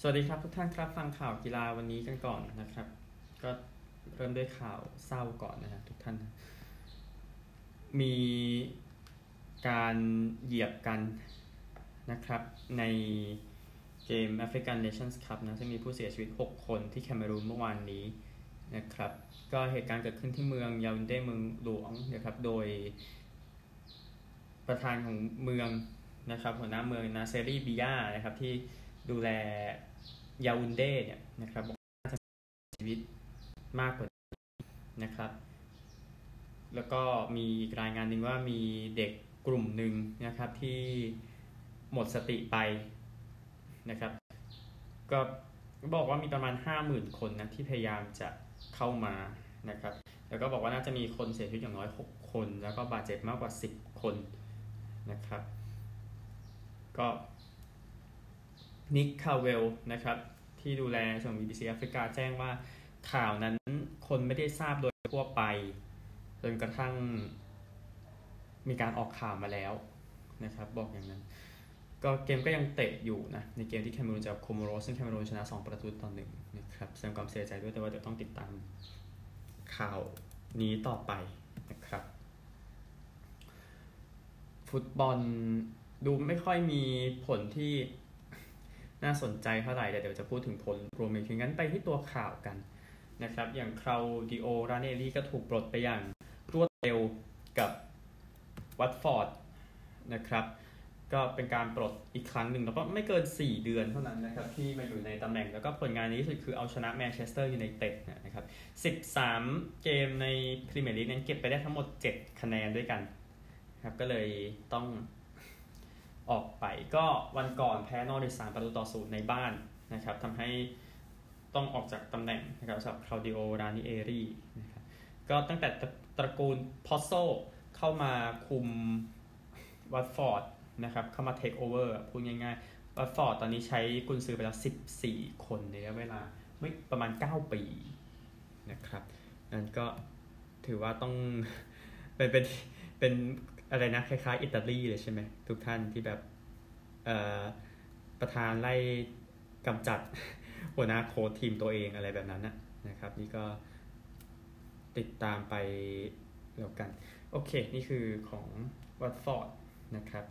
สวัสดีครับทุกท่านครับฟังข่าวกีฬาวันนี้กันก่อนนะครับ ก็เริ่มด้วยข่าวเศร้าก่อนนะครับทุกท่าน มีการเหยียบกันนะครับในเกม African Nations Cup นะซึ่งมีผู้เสียชีวิต 6 คนที่แคเมรูนเมื่อวานนี้นะครับก็เหตุการณ์เกิดขึ้นที่เมืองยาวินเดเมืองหลวงนะครับโดยประธานของเมืองนะครับหัวหน้าเมืองนาเซรีบิยานะครับที่ดูแล ยาวุนเดเนี่ยนะครับบอกว่าจะชีวิตมากกว่านี้นะครับ แล้วก็มีรายงานหนึ่งว่ามีเด็กกลุ่มหนึ่งนะครับที่หมดสติไปนะครับ ก็บอกว่ามีประมาณ 50,000 คนนะที่พยายามจะเข้ามานะครับ แล้วก็บอกว่าน่าจะมีคนเสียชีวิตอย่างน้อย 6 คน แล้วก็บาดเจ็บมากกว่า 10 คนนะครับ ก็ นิกคาเวลนะครับที่ดูแลส่ง BBC แอฟริกาแจ้งว่าข่าวนั้นคนไม่ได้ทราบโดยทั่วไป จนกระทั่งมีการออกข่าวมาแล้วนะครับบอกอย่างนั้น ก็เกมก็ยังเตะอยู่นะ ในเกมที่แคเมรูนจะโคโมโรซึ่งแคเมรูนชนะ 2 ประตูต่อหนึ่งนะครับแสดงความเสียใจด้วยแต่ว่าเดี๋ยวต้องติดตามข่าวนี้ต่อไปนะครับ ฟุตบอลดูไม่ค่อยมีผลที่ น่าสนใจเท่าไหร่แต่เดี๋ยวจะพูดถึงผลรวมอีกทีงั้นไปที่ตัวข่าวกันนะครับ อย่างเคลาดิโอรานิเอรี่ก็ถูกปลดไปอย่างรวดเร็วกับวัตฟอร์ดนะครับ ก็เป็นการปลดอีกครั้งหนึ่งแล้วก็ไม่เกิน 4 เดือนเท่านั้นนะครับ ที่มาอยู่ในตำแหน่งแล้วก็ผลงานดีสุดคือเอาชนะแมนเชสเตอร์ยูไนเต็ดนะครับ 13 เกมในพรีเมียร์ลีกนั้นเก็บไปได้ทั้งหมด 7 คะแนนด้วยกันครับก็เลยต้อง ออกไปก็วันก่อนแพ้นอริชามประตูต่อศูนย์ในบ้านนะครับทำให้ต้องออกจากตำแหน่งนะครับสำหรับเคลาดิโอรานิเอรีนะครับก็ตั้งแต่ตระกูลปอซโซเข้ามาคุมวัตฟอร์ดนะครับเข้ามาเทคโอเวอร์พูดง่ายๆวัตฟอร์ดตอนนี้ใช้กุนซือไปแล้ว 14 คนในระยะเวลาไม่ประมาณ 9 ปีนะครับนั่นก็ถือว่าต้องเป็นเป็นเป็น อะไรนะคล้ายๆอิตาลีเลยใช่ไหมทุกท่านที่แบบประธานไล่กำจัดหัวหน้าโค้ชทีมตัวเองอะไรแบบนั้นนะนะครับ นี่ก็ติดตามไปแล้วกัน โอเค นี่คือของวัตฟอร์ดนะครับ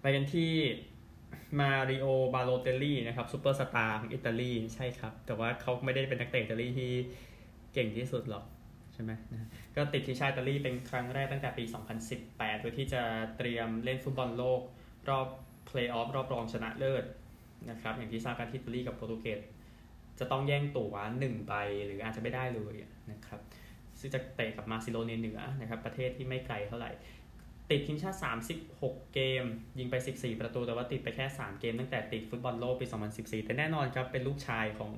ไปกันที่มาริโอบาโลเตลลี่นะครับซูเปอร์สตาร์ของอิตาลีใช่ครับ แต่ว่าเขาไม่ได้เป็นนักเตะอิตาลีที่เก่งที่สุดหรอก ใช่ไหมก็ติดทีมชาติอิตาลีเป็นครั้งแรกตั้งแต่ปี 2018โดยที่จะเตรียมเล่นฟุตบอลโลก รอบเพลย์ออฟรอบรองชนะเลิศนะครับอย่างที่ทราบกันที่อิตาลีกับโปรตุเกสจะต้องแย่งตั๋วหนึ่งใบหรืออาจจะไม่ได้เลยนะครับซึ่งจะเตะกับมาซิโดเนียเหนือนะครับประเทศที่ไม่ไกลเท่าไหร่ ติดทีมชาติ 36 เกม ยิงไป 14 ประตูแต่ว่าติดไปแค่ 3 เกม ตั้งแต่ติดฟุตบอลโลกปี 2014 แต่แน่นอนครับเป็นลูกชายของ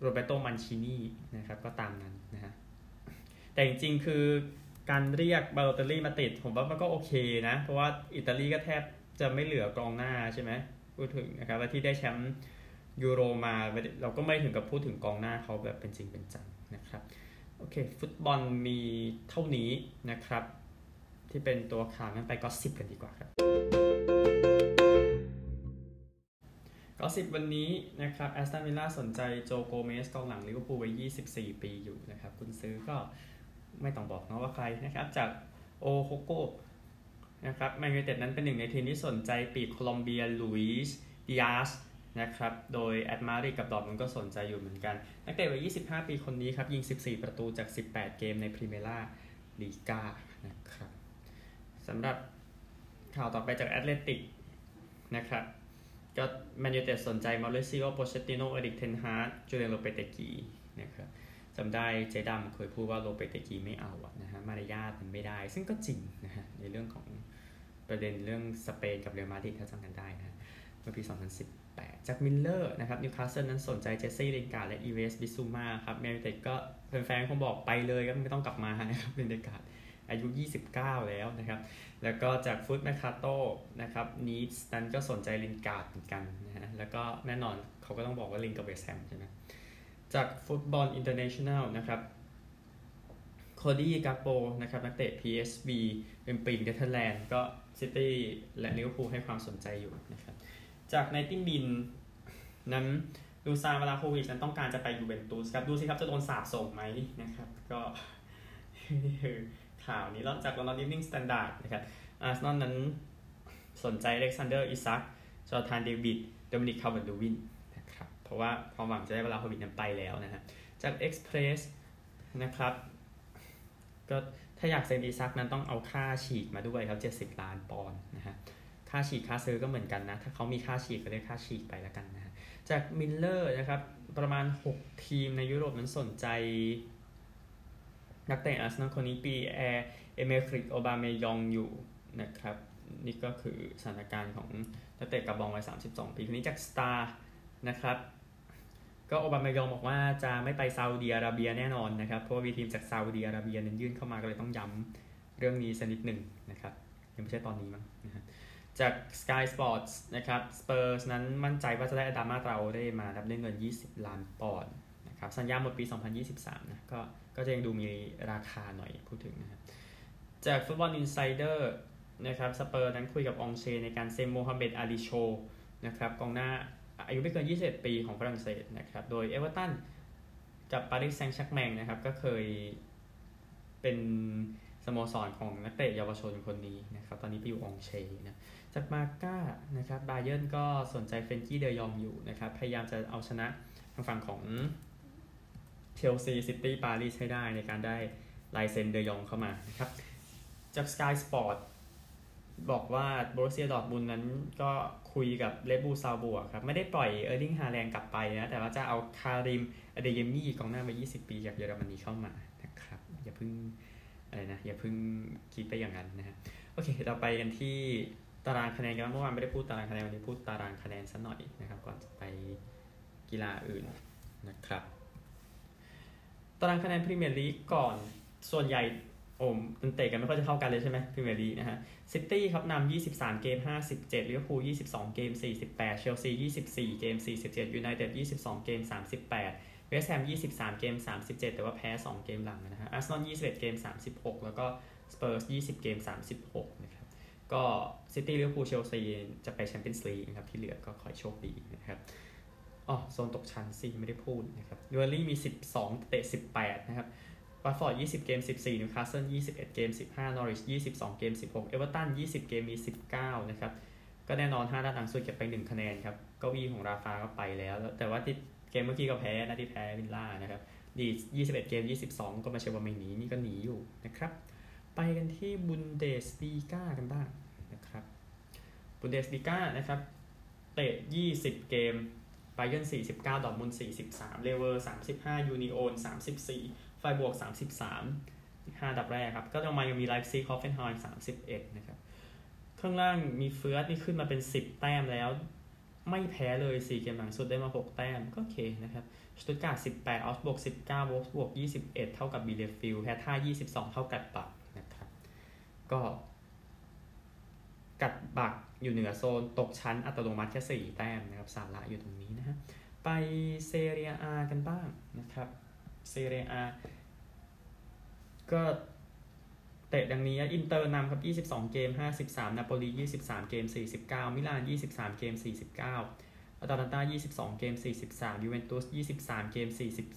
โรแบร์โต้ มันชินี่นะครับก็ตามนั้นนะฮะ แต่จริงๆ คือการเรียกบาโลเตลลี่มาติด ผมว่ามันก็โอเคนะ เพราะว่าอิตาลีก็แทบจะไม่เหลือกองหน้าใช่ไหมพูดถึงนะครับว่าที่ได้แชมป์ยูโรมาเราก็ไม่ถึงกับพูดถึงกองหน้าเขาแบบเป็นจริงเป็นจังนะครับโอเค ฟุตบอลมีเท่านี้นะครับ ที่เป็นตัวข่าวงั้นไป gossip กันดีกว่าครับ gossip วันนี้นะครับแอสตันวิลล่าสนใจโจโกเมซกองหลังลิเวอร์พูลวัย 24 ปีอยู่นะครับ คุณซื้อก็ ไม่ต้องบอกนะว่าใครนะครับ จาก O Jogo นะครับแมนยูเต็ดนั้นเป็นหนึ่งในทีมที่สนใจปีกโคลอมเบียลุยส์ดิอาซนะครับ โดยแอตมาดริดกับดอร์ทมุนด์ก็สนใจอยู่เหมือนกัน นักเตะวัย 25 ปีคนนี้ครับ ยิง 14 ประตูจาก 18 เกมในพรีเมียร์ลีกานะครับสำหรับข่าวต่อไปจาก Athletic นะครับก็แมนยูเต็ดสนใจเมาริซิโอ โปเชตติโนเอริกเทนฮากจูเลียนโลเปเตกีนะครับ จำได้เจดัมเคยพูดว่าโลเปเตกีไม่เอาอะนะฮะมารยาทมันไม่ได้ ซึ่งก็จริงนะฮะในเรื่องของประเด็นเรื่องสเปนกับเรอัลมาดริดถ้าจำกันได้นะเมื่อปี 2018จาก Mirror นะครับนิวคาสเซิลนั้นสนใจเจสซี่ ลินการ์ดและอีฟส์ บิสซูมาครับแมนยูเต็ดก็แฟนๆคงบอกไปเลยก็ไม่ต้องกลับมานะครับลินการ์ดอายุ 29 แล้วนะครับ แล้วก็จาก Foot Mercato นะครับนีซนั้นก็สนใจลินการ์ดเหมือนกันนะฮะแล้วก็แน่นอนเขาก็ต้องบอกว่าลินกับเวสต์แฮมใช่ไหม จาก Football International นะครับโคดี้กาโปนะครับนักเตะ PSV เป็นปีกเนเธอร์แลนด์ก็ซิตี้และลิเวอร์พูลให้ความสนใจอยู่นะครับจากไนติงบินนั้นดูซาวลาโควิชนั้นต้องการจะไปยูเวนตุสครับดูสิครับจะโดนสาบส่งไหมนะครับ ก็นี่คือข่าวนี้แล้วจากลอนดอนนิฟนิ่งสแตนดาร์ดนะครับอาร์เซนอลนั้นสนใจเล็กซานเดอร์อิซักจอร์ธานเดวิดโดมินิกคาร์วันดูวิน รับเพราะว่าความหวังจะได้เวลาโควิดนั้นไปแล้วนะฮะจาก Express นะครับก็ถ้าอยากเซ็นอิซัคนั้นต้องเอาค่าฉีกมาด้วยครับ70 ล้านปอนด์นะฮะค่าฉีกค่าซื้อก็เหมือนกันนะ ถ้าเขามีค่าฉีกก็เรียกค่าฉีกไปแล้วกันนะจาก Mirror นะครับประมาณ 6 ทีมในยุโรปนั้นสนใจ นักเตะอาร์เซนอลคนนี้ปิแอร์เอเมอริกโอบาเมยองอยู่นะครับนี่ก็คือสถานการณ์ของนักเตะกาบองวัย32 ปี คนนี้จาก Star นะครับ ก็โอบาเมยองบอกว่าจะไม่ไปซาอุดีอาระเบียแน่นอนนะครับ เพราะว่ามีทีมจากซาอุดีอาระเบียนั้นยื่นเข้ามาก็เลยต้องย้ำเรื่องนี้สักนิดหนึ่งนะครับยังไม่ใช่ตอนนี้มั้งนะฮะจาก Sky Sports นะครับ Spurs นั้นมั่นใจว่าจะได้อดามาตราโอเร่มาครับด้วยเงิน 20 ล้านปอนด์นะครับสัญญาหมดปี 2023 นะก็ก็จะยังดูมีราคาหน่อยพูดถึงนะครับจาก Football Insiderนะครับสเปอร์นั้นคุยกับองเชในการเซ็นโมฮัมเหม็ดอาลีโชนะครับกองหน้า อายุไม่เกิน 21 ปีของฝรั่งเศสนะครับ โดยเอเวอร์ตันกับปารีสแซงต์แชร์กแมงนะครับ ก็เคยเป็นสโมสรของนักเตะเยาวชนคนนี้นะครับ ตอนนี้ไปอยู่องเชนะจากมาร์ก้านะครับบาเยิร์นก็สนใจเฟนกี้เดยองอยู่นะครับ พยายามจะเอาชนะทางฝั่งของเชลซีซิตี้ปารีสให้ได้ในการได้ลายเซ็นเดยองเข้ามานะครับจาก Sky Sport บอกว่าโบรุสเซียดอร์ทมุนด์นั้นก็คุยกับเรดบูลซัลซ์บวร์กครับ ไม่ได้ปล่อยเออร์ลิงฮาแลนด์กลับไปนะ แต่ว่าจะเอาคาริมอเดเยมี่กองหน้ามา20 ปีจากเยอรมนีเข้ามานะครับ อย่าเพิ่งอะไรนะ อย่าเพิ่งคิดไปอย่างนั้นนะฮะโอเค เราไปกันที่ตารางคะแนนกันเมื่อวานไม่ได้พูดตารางคะแนนวันนี้พูดตารางคะแนนสักหน่อยนะครับ ก่อนจะไปกีฬาอื่นนะครับ ตารางคะแนนพรีเมียร์ลีกก่อนส่วนใหญ่ อ้มันเตะกันไม่ค่อยจะเท่ากันเลยใช่ไหมพรีเมียร์ลีกนะฮะซิตี้ครับนำ23 เกม 57ลิเวอร์พูล22 เกม 48 เชลซี 24 เกม 47ยูไนเต็ด22 เกม 38 เวสต์แฮม 23 เกม 37 แต่ว่าแพ้ 2 เกมหลังนะฮะอาร์เซนอล21 เกม 36 แล้วก็สเปอร์ส20 เกม 36 นะครับ ก็ซิตี้ลิเวอร์พูลเชลซีจะไปแชมเปี้ยนส์ลีกนะครับที่เหลือก็ขอให้โชคดีนะครับอ๋อโซนตกชั้นสิไม่ได้พูดนะครับเบิร์นลี่ย์มี 12 เตะ 18 นะครับ วัตฟอร์ด20 เกม 14 นิวคาสเซิล 21 เกม 15 นอริช 22 เกม 16 เอเวอร์ตัน 20 เกม มี 19 นะครับ ก็แน่นอน5ด้านหลังสุดเก็บไป1คะแนนครับเก้าอี้ของราฟาก็ไปแล้ว แต่ว่าที่เกมเมื่อกี้ก็แพ้นะที่แพ้วิลล่านะครับ ลีดส์ 21 เกม 22 ก็มาเชลว่าไม่หนี นี่ก็หนีอยู่นะครับ ไปกันที่บุนเดสลีกากันบ้างนะครับ บุนเดสลีกานะครับ เตะ 20 เกมไบเยิร์น49 ดอร์ทมุนด์43 เลเวอร์ 35 ยูนิโอน 34 ไฟรบวร์ก 33 5อันดับแรกครับ ก็ต่อมายังมีไลป์ซิกฮอฟเฟนไฮม์31 นะครับ ข้างล่างมีเฟือร์ธนี่ขึ้นมาเป็น 10 แต้มแล้ว ไม่แพ้เลย 4 เกมหลังสุดได้มา 6 แต้ม ก็โอเคนะครับสตุตการ์ด18เอาก์สบวร์ก19โวล์ฟสบวร์ก21 เท่ากับบีเลเฟลด์แฮร์ทา 22 เท่ากับกลัดบัคนะครับ ก็กลัดบัคอยู่เหนือโซนตกชั้นอัตโนมัติแค่ 4 แต้มนะครับ สาระอยู่ตรงนี้นะฮะ ไปเซเรียอากันบ้างนะครับ เซเรียอาก็เตะดังนี้อินเตอร์นำครับ 22 เกม 53 นาโปลี 23 เกม 49 มิลาน 23 เกม 49อตาลันตา22 เกม 43 ยูเวนตุส 23 เกม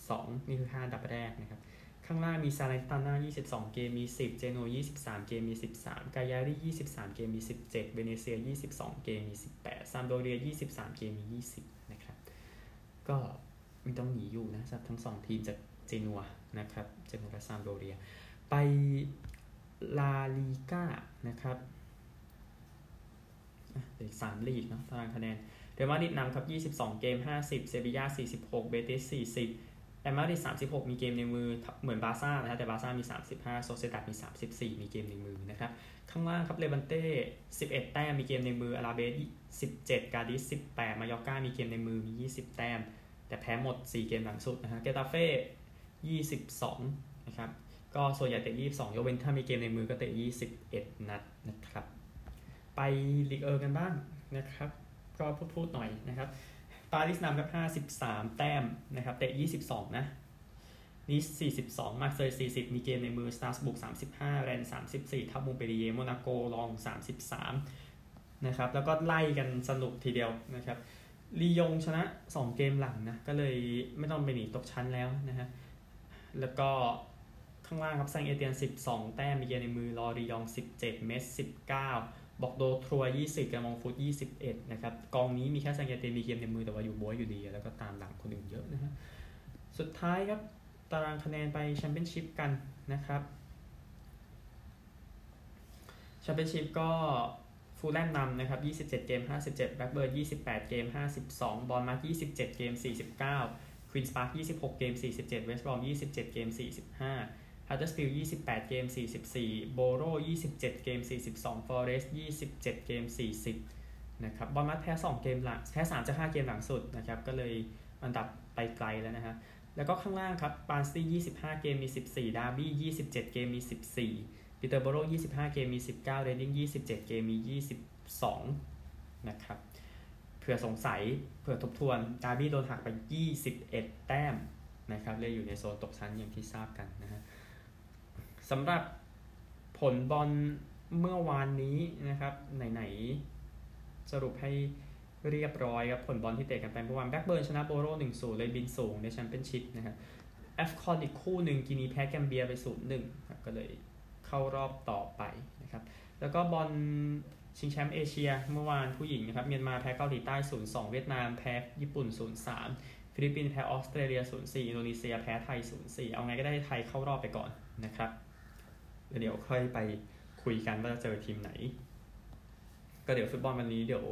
42 นี่คือ5ดับแรกนะครับ ข้างล่างมีซาเลนตาน่า 22 เกม มี 10 เจโน 23 เกม มี 13 กายารี 23 เกม มี 17เบเนเซีย 22 เกม มี 18 ซามโดเรีย 23 เกม มี 20 นะครับ ก็ไม่ต้องหนีอยู่นะสำหรับทั้ง 2 ทีมจาก เจนัวนะครับเจนัวและซามโดเรีย ไปลาลีกานะครับเด็กสามลีกเนาะตารางคะแนนเรอัลมาดริดนำครับ 22 เกม 50 เซบีย่า46 เบติส 40แอตมาดริด36 มีเกมในมือ เหมือนบาร์ซ่านะครับแต่บาร์ซ่ามี 35 โซเซียดัดมี 34 มีเกมในมือนะครับ ข้างล่างครับ เลบันเต้ 11 แต้ม มีเกมในมือ อลาเบส 17 กาดิส 18 มายอร์กามีเกมในมือ มี 20 แต้ม แต่แพ้หมด 4 เกมหลังสุดนะฮะ เกตาเฟ่ 22 นะครับ ก็ส่วนใหญ่เตะ 22 ยกเว้นถ้ามีเกมในมือก็เตะ 21 นัดนะครับ ไปลีกเอิงกันบ้างนะครับ ก็พูดๆหน่อยนะครับ ปารีสนำกับ53 แต้มนะครับ เตะ 22 นะนีซ42 มาร์เซย์40 มีเกมในมือสตราส์บูร์ก35 แรนส์ 34 กับมงต์เปลลิเยร์โมนาโกล็องส์ 33 นะครับ แล้วก็ไล่กันสนุกทีเดียวนะครับลียงชนะ 2 เกมหลังนะ ก็เลยไม่ต้องไปหนีตกชั้นแล้วนะฮะ แล้วก็ข้างล่างครับแซงเอเตียน 12 แต้มมีเกมในมือลอริยองต์ 17 เม็ตซ์19 บอร์กโดซ์ทรัวส์20แกลร์มงต์ฟุต 21 นะครับ กองนี้มีแค่แซงเอเตียนมีเกมในมือแต่ว่าอยู่บ๊วยอยู่ดี แล้วก็ตามหลังคนอื่นเยอะนะฮะสุดท้ายครับ ตารางคะแนนไปแชมเปี้ยนชิพกันนะครับแชมเปี้ยนชิพก็ฟูแล่มนำนะครับ 27 เกม 57 แบล็กเบิร์น 28 เกม 52 บอร์นมัธ27 เกม 49 ควีนสปาร์ค26 เกม 47 เวสต์บรอม 27 เกม 45ฮัดเดอร์สฟิลด์28 เกม 44 โบโร27 เกม 42 ฟอเรสต์27 เกม 40 นะครับ บอร์นมัธแพ้ 2 เกมหลัง แพ้ 3 จาก 5 เกมหลังสุดนะครับ ก็เลยอันดับไปไกลแล้วนะฮะ แล้วก็ข้างล่างครับบาร์นสลี่ย์25 เกม มี 14 ดาร์บี้ 27 เกม มี 14 ปีเตอร์โบโร25 เกม มี 19 เรดดิ้ง 27 เกม มี 22 นะครับ เผื่อสงสัยเผื่อทบทวนดาร์บี้โดนหักไป 21 แต้มนะครับเลยอยู่ในโซนตกชั้นอย่างที่ทราบกันนะฮะสำหรับผลบอลเมื่อวานนี้นะครับไหนๆ สรุปให้เรียบร้อยครับผลบอลที่เตะกันไปเมื่อวานแบล็กเบิร์นชนะโบโร1-0เลยบินสูงในแชมเปี้ยนชิพนะครับแอฟคอนอีกคู่หนึ่งกินีแพ้แกมเบียไป0-1ครับก็เลยเข้ารอบต่อไปนะครับแล้วก็บอล ชิงแชมป์เอเชียเมื่อวานผู้หญิงนะครับเมียนมาแพ้เกาหลีใต้ 0-2 เวียดนามแพ้ญี่ปุ่น 0-3 ฟิลิปปินส์แพ้ออสเตรเลีย 0-4 อินโดนีเซียแพ้ไทย 0-4 เอาไงก็ได้ไทยเข้ารอบไปก่อนนะครับเดี๋ยวค่อยไปคุยกันว่าจะเจอทีมไหน ก็เดี๋ยวฟุตบอลวันนี้เดี๋ยว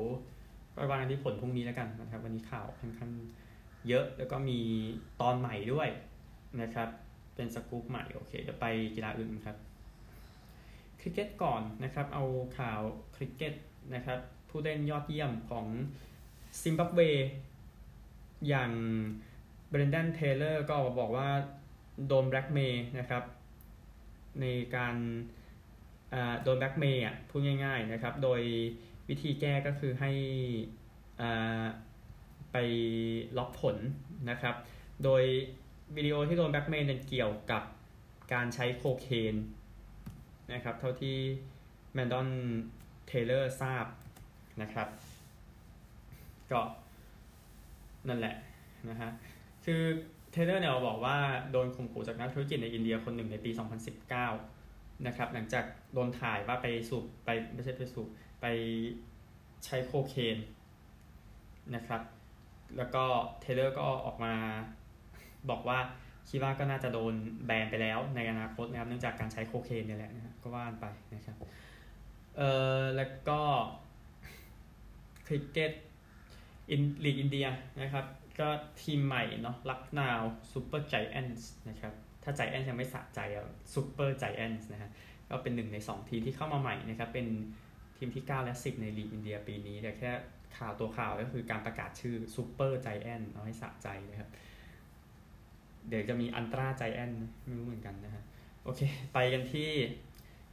ไปวางกันที่ผลพรุ่งนี้แล้วกันนะครับ วันนี้ข่าวค่อนข้างเยอะแล้วก็มีตอนใหม่ด้วยนะครับ เป็นสกู๊ปใหม่โอเคเดี๋ยวไปกีฬาอื่นครับ คริกเก็ตก่อนนะครับ เอาข่าวคริกเก็ตนะครับ ผู้เล่นยอดเยี่ยมของซิมบับเวอย่างเบรนแดนเทเลอร์ก็บอกว่าโดนแบล็กเมล์นะครับ ในการโดนแบล็กเมล์อะพูดง่าย ๆนะครับ โดยวิธีแก้ก็คือให้ไปล็อกผลนะครับ โดยวิดีโอที่โดนแบล็กเมล์เกี่ยวกับการใช้โคเคน นะครับเท่าที่เบรนดอนเทเลอร์ทราบนะครับ ก็นั่นแหละนะฮะคือเทเลอร์เนี่ยบอกว่าโดนข่มขู่จากนักธุรกิจในอินเดียคนหนึ่งในปี 2019 นะครับ หลังจากโดนถ่ายว่าไปสูบไปไม่ใช่ไปสูบไปใช้โคเคนนะครับ แล้วก็เทเลอร์ก็ออกมาบอกว่า คิดว่าก็น่าจะโดนแบนไปแล้วในอนาคตนะครับเนื่องจากการใช้โคเคนนี่แหละนะก็ว่านไปนะครับเออแล้วก็คริกเก็ตอินลีกอินเดียนะครับก็ทีมใหม่เนาะลักนาวซูเปอร์ไจแอนส์นะครับถ้าไจแอนส์ยังไม่สะใจอะซูเปอร์ไจแอนส์นะฮะก็เป็นหนึ่งใน 2 ทีมที่เข้ามาใหม่นะครับเป็นทีมที่ 9 และ 10 ในลีกอินเดียปีนี้แต่แค่ข่าวตัวข่าวก็คือการประกาศชื่อซูเปอร์ไจแอนเอาให้สะใจนะครับ เดี๋ยวจะมีอัลตราไจแอนไม่รู้เหมือนกันนะฮะ โอเค ไปกันที่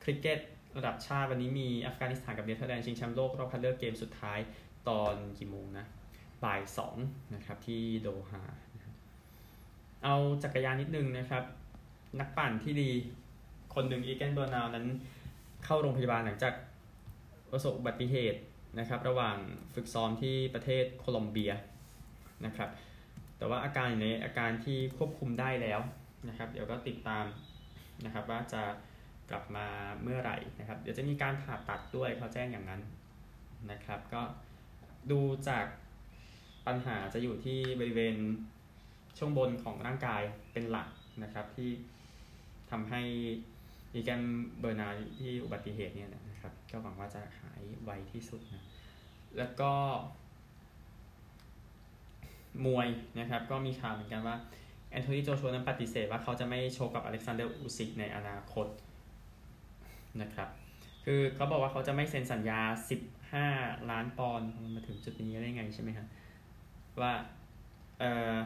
คริกเก็ตระดับชาติวันนี้มีอัฟกานิสถานกับเนเธอร์แลนด์ชิงแชมป์โลกรอบคัดเลือกเกมสุดท้ายตอนกี่โมงนะ บ่ายสองนะครับที่โดฮาเอาจักรยานนิดนึงนะครับ นักปั่นที่ดีคนหนึ่งอีแกนเบอร์นาวนั้นเข้าโรงพยาบาลหลังจากประสบอุบัติเหตุนะครับ ระหว่างฝึกซ้อมที่ประเทศโคลอมเบียนะครับ แต่ว่าอาการอยู่ในอาการที่ควบคุมได้แล้วนะครับ เดี๋ยวก็ติดตามนะครับว่าจะกลับมาเมื่อไหร่นะครับ เดี๋ยวจะมีการผ่าตัดด้วยเขาแจ้งอย่างนั้นนะครับ ก็ดูจากปัญหาจะอยู่ที่บริเวณช่วงบนของร่างกายเป็นหลักนะครับที่ทำให้มีเอแกนเบอร์นัลที่อุบัติเหตุเนี่ยนะครับ ก็หวังว่าจะหายไวที่สุดนะแล้วก็ มวยนะครับก็มีข่าวเหมือนกันว่าแอนโทนีโจชัวนั้นปฏิเสธว่าเขาจะไม่โชว์กับอเล็กซานเดอร์อูซิกในอนาคตนะครับคือเขาบอกว่าเขาจะไม่เซ็นสัญญา 15 ล้านปอนด์มาถึงจุดนี้ได้ไงใช่ไหมครับว่าเอ่อ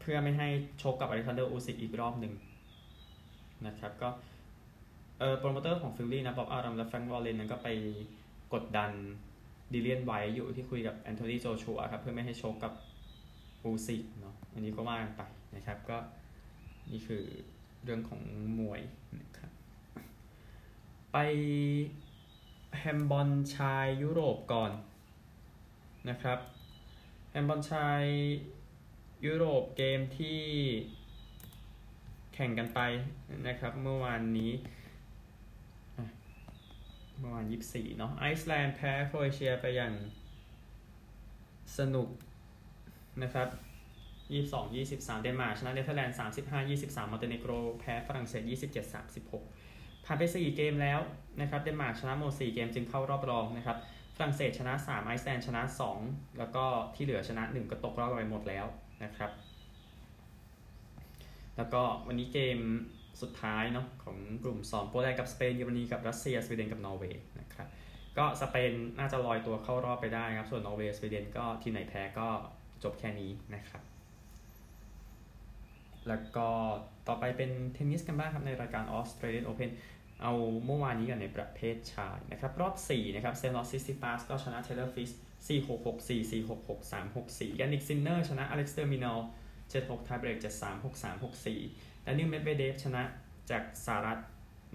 เพื่อไม่ให้ชกกับอเล็กซานเดอร์อูซิกอีกรอบหนึ่งนะครับก็เออโปรโมเตอร์ของฟิวรี่นะบ็อบอารัมและแฟรงค์วอร์เรนนั้นก็ไปกดดัน ดิเลียนไวต์อยู่ที่คุยกับแอนโทนีโจชัวครับเพื่อไม่ให้ชกกับอูซิกเนาะอันนี้ก็ว่ากันไปนะครับก็นี่คือเรื่องของมวยนะครับไปแฮมบอลชายยุโรปก่อนนะครับแฮมบอลชายยุโรปเกมที่แข่งกันไปนะครับเมื่อวานนี้ เมื่อวาน24เนาะไอซ์แลนด์แพ้โครเอเชียไปอย่างสนุกนะครับ22 23เดนมาร์กชนะเนเธอร์แลนด์35 23มอนเตเนโกรแพ้ฝรั่งเศส27 36ผ่านไป4เกมแล้วนะครับเดนมาร์กชนะหมด4เกมจึงเข้ารอบรองนะครับฝรั่งเศสชนะ3ไอซ์แลนด์ชนะ2แล้วก็ที่เหลือชนะ1ก็ตกรอบไปหมดแล้วนะครับ แล้วก็วันนี้เกม สุดท้ายเนาะของกลุ่ม 2 โปแลนด์กับสเปนเยอรมนีกับรัสเซียสวีเดนกับนอร์เวย์นะครับก็สเปนน่าจะลอยตัวเข้ารอบไปได้ครับ ส่วนนอร์เวย์สวีเดนก็ทีมไหนแพ้ก็จบแค่นี้นะครับ แล้วก็ต่อไปเป็นเทนนิสกันบ้างครับในรายการออสเตรเลียนโอเพนเอาเมื่อวานนี้กันในประเภทชายนะครับ รอบ 4 นะครับสเตฟานอสซิตซิปาสก็ชนะเทเลอร์ฟิส4 6 6 4 4 6 6 3 6 4ยานิกซินเนอร์ชนะอเล็กซ์เดอมินอร์7 6ไทเบรก7 3 6 3 6 4 และดานิลเมดเวเดฟชนะจากสหรัฐ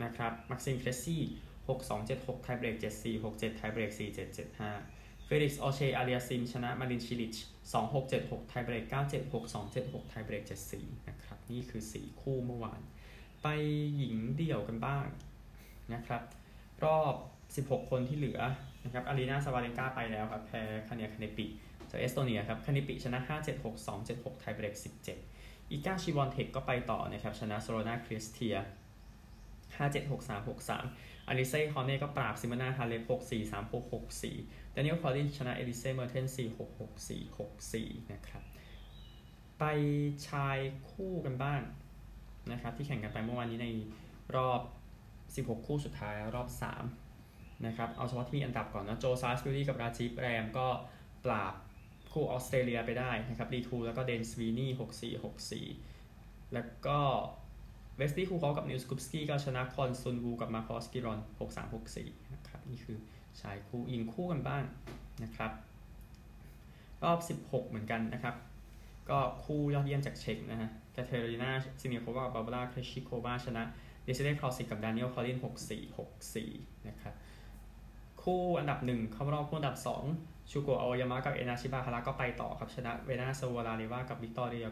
นะครับมักซิมเครซี่6 2 7 6 ไทเบรก 7 4 6 7 ไทเบรก 4 7 7 5 เฟลิกซ์ ออเชอาเรียซิม ชนะ มารินชิลิช 2 6 7 6 ไทเบรก 9 7 6 2 7 6 ไทเบรก 7 4 นะครับ นี่คือ 4 คู่เมื่อวาน ไปหญิงเดี่ยวกันบ้างนะครับ รอบ 16 คนที่เหลือนะครับ อารีนาซาบาเลนกาไปแล้วครับ แพ้คาเนียคาเนปิจากเอสโตเนียครับ คาเนปิชนะ 5 7 6 2 7 6 ไทเบรก 17 อีกาชิวอนเทคก็ไปต่อนะครับ ชนะโซรานาเคิร์สเตีย5 7 6 3 6 3อลิเซ่คอร์เน่ก็ปราบซิโมนาฮาเลป6 4 3 6 6 4ดานิเอลคอลลินส์ชนะเอลิเซ่เมอร์เทนส์4 6 6 4 6 4นะครับ ไปชายคู่กันบ้างนะครับ ที่แข่งกันไปเมื่อวานนี้ในรอบ 16 คู่สุดท้ายรอบ 3 นะครับ เอาเฉพาะที่มีอันดับก่อนนะ โจซาลิสบิวรี่กับราจีฟแรมก็ปราบ คู่ออสเตรเลียไปได้นะครับรีทูแล้วก็เดนสวีนี่6 4 6 4แล้วก็เวสตี้คูคอกับนิวสกุปสกี้ก็ชนะคอนซุนวูกับมาคอสกิรอน6 3 6 4นะครับนี่คือชายคู่ยิงคู่กันบ้างนะครับรอบ 16 เหมือนกันนะครับ ก็คู่ยอดเยี่ยมจากเช็กนะฮะแคเทอรีนาซิเนียโควากับบาบาร่าเคชิโควาชนะเดซิเดคลอสิกกับดานิเอลคอลิน 6 4 6 4 นะครับ คู่อันดับ 1 เข้ารอบคู่อันดับ 2 ชูโกะอายามะกับเอนาชิบะฮาระก็ไปต่อครับชนะเวราซโวนาเรวากับวิกตอเรีย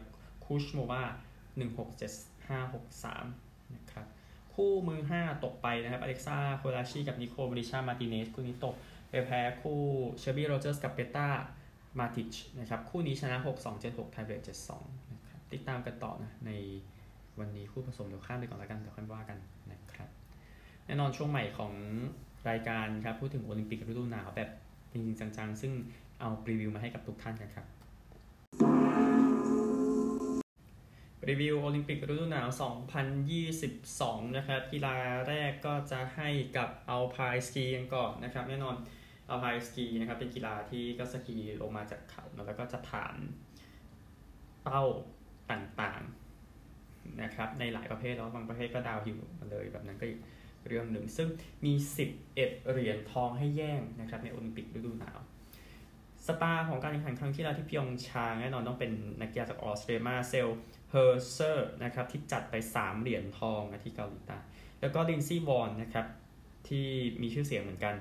คุซโมวา1 6 7 5 6 3นะครับคู่มือ 5 ตกไปนะครับอเล็กซ่ากวาราชีกับนิโคลเมลิชามาร์ติเนซคู่นี้ตกไปแพ้คู่เชลบี้โรเจอร์สกับเปตรามาร์ติชนะครับคู่นี้ชนะ 6 2 7 6ไทเบรก7 2นะครับติดตามกันต่อนะในวันนี้คู่ผสมเดี๋ยวข้ามไปก่อนแล้วกันเดี๋ยวค่อยว่ากันนะครับแน่นอนช่วงใหม่ของรายการครับพูดถึงโอลิมปิกฤดูหนาวแบบ จริงๆจังๆ ซึ่งเอารีวิวมาให้กับทุกท่านกันครับรีวิวโอลิมปิกฤดูหนาว 2022 นะครับ กีฬาแรกก็จะให้กับเอาพายสกีกันก่อนนะครับ แน่นอนเอาพายสกีนะครับ เป็นกีฬาที่ก็สกีลงมาจากเขาแล้วก็จะผ่านเป้าต่างๆนะครับ ในหลายประเภทแล้วบางประเภทก็ downhill มาเลยแบบนั้นก็ เรื่องหนึ่ง ซึ่งมี 11 เหรียญทองให้แย่งนะครับในโอลิมปิกฤดูหนาว star ของการแข่งขันครั้งที่แล้วที่พยองชางแน่นอนต้องเป็นนักกีฬาจากออสเตรเลียมาร์เซลเฮียร์เชอร์นะครับที่จัดไป 3 เหรียญทองนะที่เกาหลีใต้แล้วก็ลินด์ซีย์วอนน์นะครับที่มีชื่อเสียงเหมือนกัน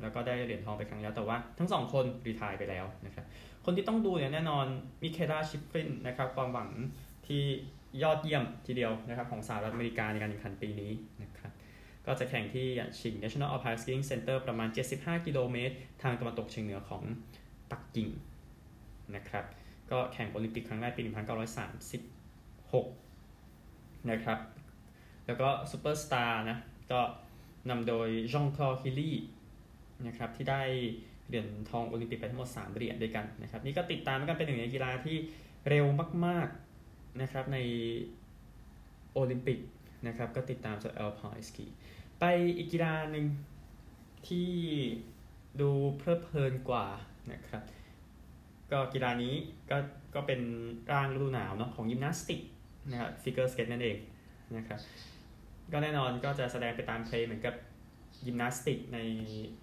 แล้วก็ได้เหรียญทองไปครั้งแล้วแต่ว่าทั้งสองคน retire ไปแล้วนะครับคนที่ต้องดูเนี่ยแน่นอนมิเคลาชิฟฟรินนะครับความหวังที่ยอดเยี่ยมทีเดียวนะครับของสหรัฐอเมริกาในการแข่งขันปีนี้นะ ก็จะแข่งที่เหยียนชิง National Alpine Skiing Center ประมาณ 75 กิโลเมตร ทางตะวันตกเฉียงเหนือของปักกิ่งนะครับ ก็แข่งโอลิมปิกครั้งแรกปี 1936 นะครับ แล้วก็ซูเปอร์สตาร์นะ ก็นำโดยฌองโคลดคิลลี่นะครับ ที่ได้เหรียญทองโอลิมปิกไปทั้งหมด 3 เหรียญด้วยกันนะครับ นี่ก็ติดตามกันเป็นหนึ่งในกีฬาที่เร็วมาก ๆนะครับในโอลิมปิก นะครับ ก็ติดตามจาก Alpine ski ไปอีกกีฬาหนึ่งที่ดูเพลิดเพลินกว่านะครับ ก็กีฬานี้ก็ก็เป็นร่างฤดูหนาวเนาะของยิมนาสติกนะครับฟิกเกอร์สเก็ตนั่นเองนะครับ ก็แน่นอนก็จะแสดงไปตามเพลงเหมือนกับยิมนาสติกใน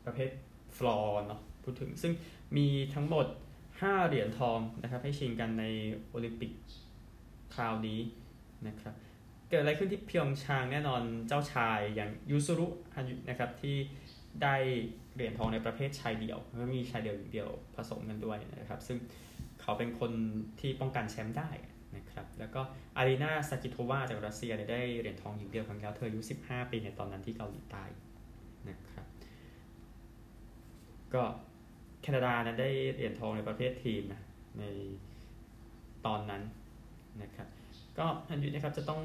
ประเภทฟลอร์เนาะพูดถึงซึ่งมีทั้งหมด 5 เหรียญทองนะครับให้ชิงกันในโอลิมปิกคราวนี้นะครับ เกิดอะไรขึ้นที่เพียงชางแน่นอนเจ้าชายอย่างยูซุรุนะครับที่ได้เหรียญทองในประเภทชายเดี่ยวก็มีชายเดี่ยวหญิงเดี่ยวผสมกันด้วยนะครับ ซึ่งเขาเป็นคนที่ป้องกันแชมป์ได้นะครับแล้วก็อารีนาสกิโทวาจากรัสเซียได้เหรียญทองหญิงเดี่ยวครั้งแล้วเธออายุ 15 ปีในตอนนั้นที่เกาหลีใต้นะครับก็แคนาดานั้นได้เหรียญทองในประเภททีมนะในตอนนั้นนะครับก็อันนี้นะครับจะต้อง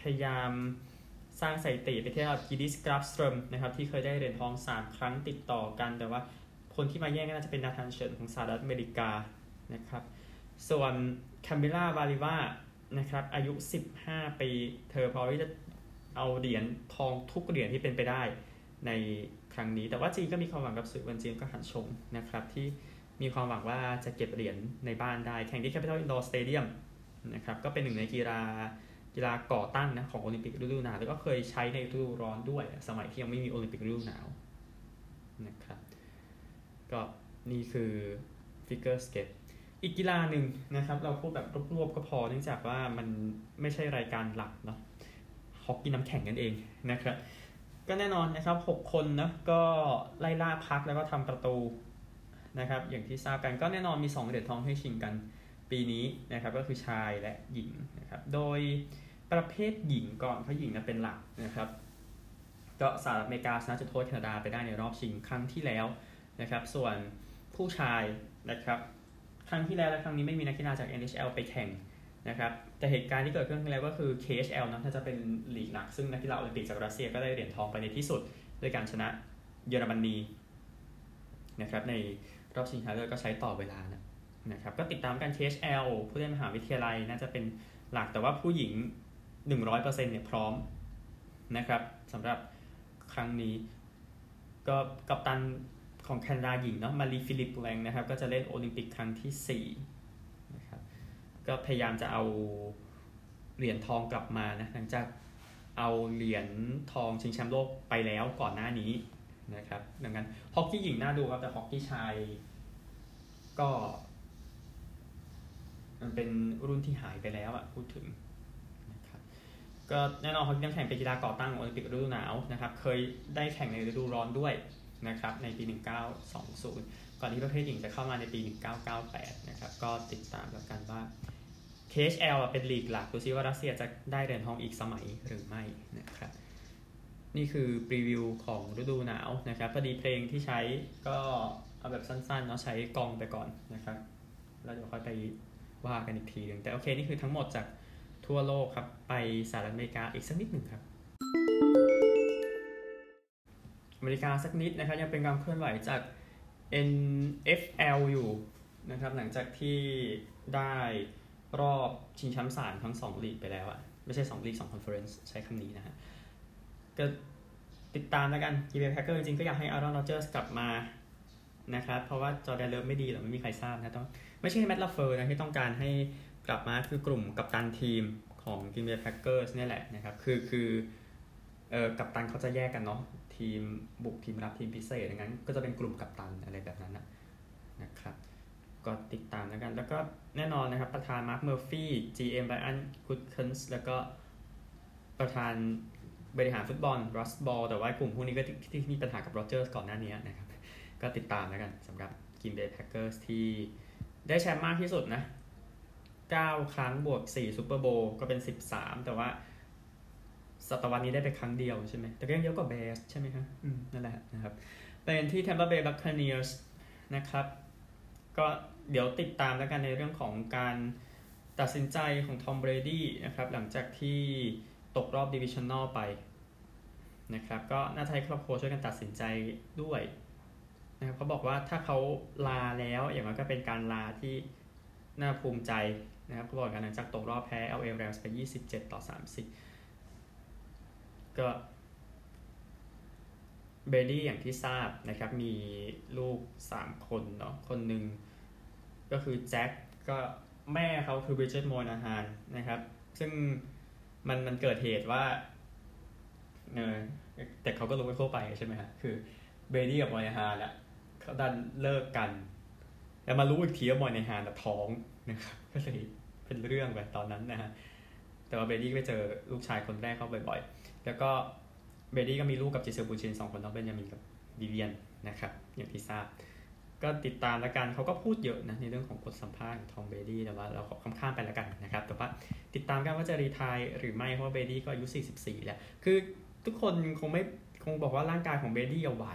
พยายามสร้างสถิติไปเทียบกับกิดิสกราฟสตรมนะครับที่เคยได้เหรียญทอง 3 ครั้งติดต่อกัน แต่ว่าคนที่มาแย่งก็น่าจะเป็นนาธานเฉินของสหรัฐอเมริกานะครับส่วนคามิล่าบาลิวานะครับอายุ 15 ปี เธอพอที่จะเอาเหรียญทองทุกเหรียญที่เป็นไปได้ในครั้งนี้ แต่ว่าจีนก็มีความหวังกับสื่อวันจีนก็หันชงนะครับที่มีความหวังว่าจะเก็บเหรียญในบ้านได้ แข่งที่ Capital Indoor Stadium นะครับก็เป็นหนึ่งในกีฬา กีฬาก่อตั้งนะของโอลิมปิกฤดูหนาวแล้วก็เคยใช้ในฤดูร้อนด้วย สมัยที่ยังไม่มีโอลิมปิกฤดูหนาวนะครับก็นี่คือฟิกเกอร์สเก็ตอีกกีฬาหนึ่งนะครับ เราพูดแบบรวบๆก็พอเนื่องจากว่ามันไม่ใช่รายการหลักเนาะฮอกกี้น้ำแข็งนั่นเองนะครับ ก็แน่นอนนะครับ 6 คนนะก็ไล่ล่า puck แล้วก็ทำประตูนะครับ อย่างที่ทราบกันก็แน่นอนมี 2 เหรียญทองให้ชิงกัน ปีนี้นะครับก็คือชายและหญิงนะครับโดยประเภทหญิงก่อนเพราะหญิงนะเป็นหลักนะครับก็สหรัฐอเมริกาชนะจุดโทษแคนาดาไปได้ในรอบชิงครั้งที่แล้วนะครับส่วนผู้ชายนะครับครั้งที่แล้วและครั้งนี้ไม่มีนักกีฬาจาก NHL ไปแข่งนะครับแต่เหตุการณ์ที่เกิดขึ้นแล้วก็คือ KHL นะถ้าจะเป็นลีกหนัก ซึ่งนักกีฬาโอลิมปิกจากรัสเซียก็ได้เหรียญทองไปในที่สุดด้วยการชนะเยอรมนีนะครับในรอบชิงชนะเลิศก็ใช้ต่อเวลานะ นะครับก็ติดตามกัน THL ผู้เล่นมหาวิทยาลัยน่าจะเป็นหลักแต่ว่าผู้หญิง 100%เนี่ยพร้อมนะครับสำหรับครั้งนี้ ก็กัปตันของแคนาดาหญิงเนาะมารีฟิลิปปูแลงนะครับก็จะเล่นโอลิมปิกครั้งที่4นะครับก็พยายามจะเอาเหรียญทองกลับมานะหลังจากเอาเหรียญทองชิงแชมป์โลกไปแล้วก่อนหน้านี้นะครับดังนั้นฮอกกี้หญิงน่าดูครับแต่ฮอกกี้ชายก็ มันเป็นรุ่นที่หายไปแล้วอะพูดถึงนะครับก็แน่นอนฮอกกี้น้ำแข็งเป็นกีฬาก่อตั้งโอลิมปิกฤดูหนาวนะครับเคยได้แข่งในฤดูร้อนด้วยนะครับในปี 1920 ก่อนที่ประเภทหญิงจะเข้ามาในปี 1998 นะครับก็ติดตามแล้วกันว่า KHL เป็นลีกหลักดูซิว่ารัสเซียจะได้เหรียญทองอีกสมัยหรือไม่นะครับนี่คือปรีวิวของฤดูหนาวนะครับพอดีเพลงที่ใช้ก็เอาแบบสั้นๆเนาะชายกองไปก่อนนะครับ แล้วเดี๋ยวค่อยไป ว่ากันอีกทีหนึ่งแต่โอเคนี่คือทั้งหมดจากทั่วโลกครับ ไปสหรัฐอเมริกาอีกสักนิดหนึ่งครับอเมริกาสักนิดนะครับยังเป็นการเคลื่อนไหวจาก NFL อยู่นะครับหลังจากที่ได้รอบชิงแชมป์สายทั้ง 2 ลีกไปแล้วอะไม่ใช่ 2 ลีก 2 conference ใช้คำนี้นะฮะก็ติดตามแล้วกันกรีนเบย์แพคเกอร์สจริงๆ ก็อยากให้แอรอนโรเจอร์สกลับมานะครับเพราะว่าจอร์แดนเลิฟไม่ดีหรอไม่มีใครทราบนะต้อง ไม่ใช่แมตต์ลาเฟลอร์นะที่ต้องการให้กลับมาคือกลุ่มกัปตันทีมของกรีนเบย์แพคเกอร์สนี่แหละนะครับ คือคือเอ่อกัปตันเขาจะแยกกันเนาะทีมบุกทีมรับทีมพิเศษอย่างนั้น ก็จะเป็นกลุ่มกัปตันอะไรแบบนั้นนะนะครับก็ติดตามแล้วกัน แล้วก็แน่นอนนะครับ ประธานมาร์คเมอร์ฟี่ GM ไบรอันกูเทคุนส์แล้วก็ประธานบริหารฟุตบอลรัสส์บอลแต่ว่ากลุ่มพวกนี้ก็ที่ที่มีปัญหากับโรเจอร์สก่อนหน้านี้นะครับ ก็ติดตามแล้วกันสำหรับกรีนเบย์แพคเกอร์สที่ ได้แชมป์มากที่สุดนะ 9 ครั้งบวก 4 ซูเปอร์โบวล์ก็เป็น 13 แต่ว่าศตวรรษนี้ได้ไปครั้งเดียวใช่ไหม แต่ก็ยังเยอะกว่าแบร์สใช่ไหมครับอืมนั่นแหละนะครับ เป็นที่ Tampa Bay Buccaneers นะครับ ก็เดี๋ยวติดตามแล้วกันในเรื่องของการตัดสินใจของทอมเบรดี้นะครับ หลังจากที่ตกรอบดิวิชั่น a ลไปนะครับ ก็น่าจะให้ครอบครัวช่วยกันตัดสินใจด้วย นะครับเขาบอกว่าถ้าเขาลาแล้วอย่างนั้นก็เป็นการลาที่น่าภูมิใจนะครับเขาบอกกันหลังจากตกรอบแพ้ LA Rams ไป 27 ต่อ 30 ก็เบรดี้อย่างที่ทราบนะครับมีลูก 3 คนเนาะคนหนึ่งก็คือแจ็คก็แม่เขาคือบริ d เจตโมนาฮานนะครับ ซึ่งมันมันเกิดเหตุว่าเออแต่เขาก็รู้ไปทั่วไปใช่ไหมฮะคือเบรดี้กับมอยนาฮานอะ เขาดันเลิกกันแล้วมารู้อีกทีว่ามอยนาฮานท้องนะครับก็เลยเป็นเรื่องไปตอนนั้นนะฮะแต่ว่าเบรดี้ไปเจอลูกชายคนแรกเขาบ่อยๆ แล้วก็เบรดี้ก็มีลูกกับจิเซลบุนด์เชนสองคนน้องเบนยามินกับวิเวียนนะครับอย่างที่ทราบ ก็ติดตามแล้วกันเขาก็พูดเยอะนะในเรื่องของบทสัมภาษณ์ของทอมเบรดี้แต่ว่าเราขอข้ามไปแล้วกันนะครับ แต่ว่าติดตามกันว่าจะ retire หรือไม่เพราะว่าเบรดี้ก็อายุ 44 แล้ว คือทุกคนคงไม่คงบอกว่าร่างกายของเบรดี้ไหว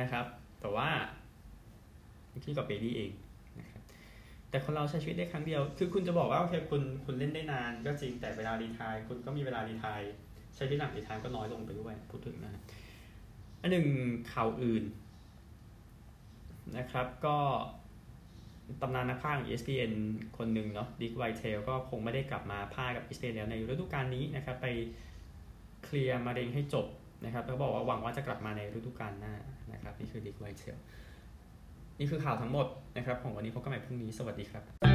นะครับ แต่ว่าขึ้นกับเบรดี้เองนะครับแต่คนเราใช้ชีวิตได้ครั้งเดียว คือคุณจะบอกว่าโอเคคุณคุณเล่นได้นานก็จริงแต่เวลารีทายคุณก็มีเวลารีทายใช้ที่หลังรีทายก็น้อยลงไปด้วยพูดถึงนะอันหนึ่งข่าวอื่นนะครับก็ตำนานนักพากย์ของ ESPN คนหนึ่งเนาะดิกไวเทลก็คงไม่ได้กลับมาพากกับ ESPN แล้วในฤดูกาลนี้นะครับ ไปเคลียร์มะเร็งให้จบนะครับแล้วบอกว่าหวังว่าจะกลับมาในฤดูกาลหน้า นะครับนี่คือดิกไวเซลนี่คือข่าวทั้งหมดนะครับของวันนี้พบกันใหม่พรุ่งนี้สวัสดีครับ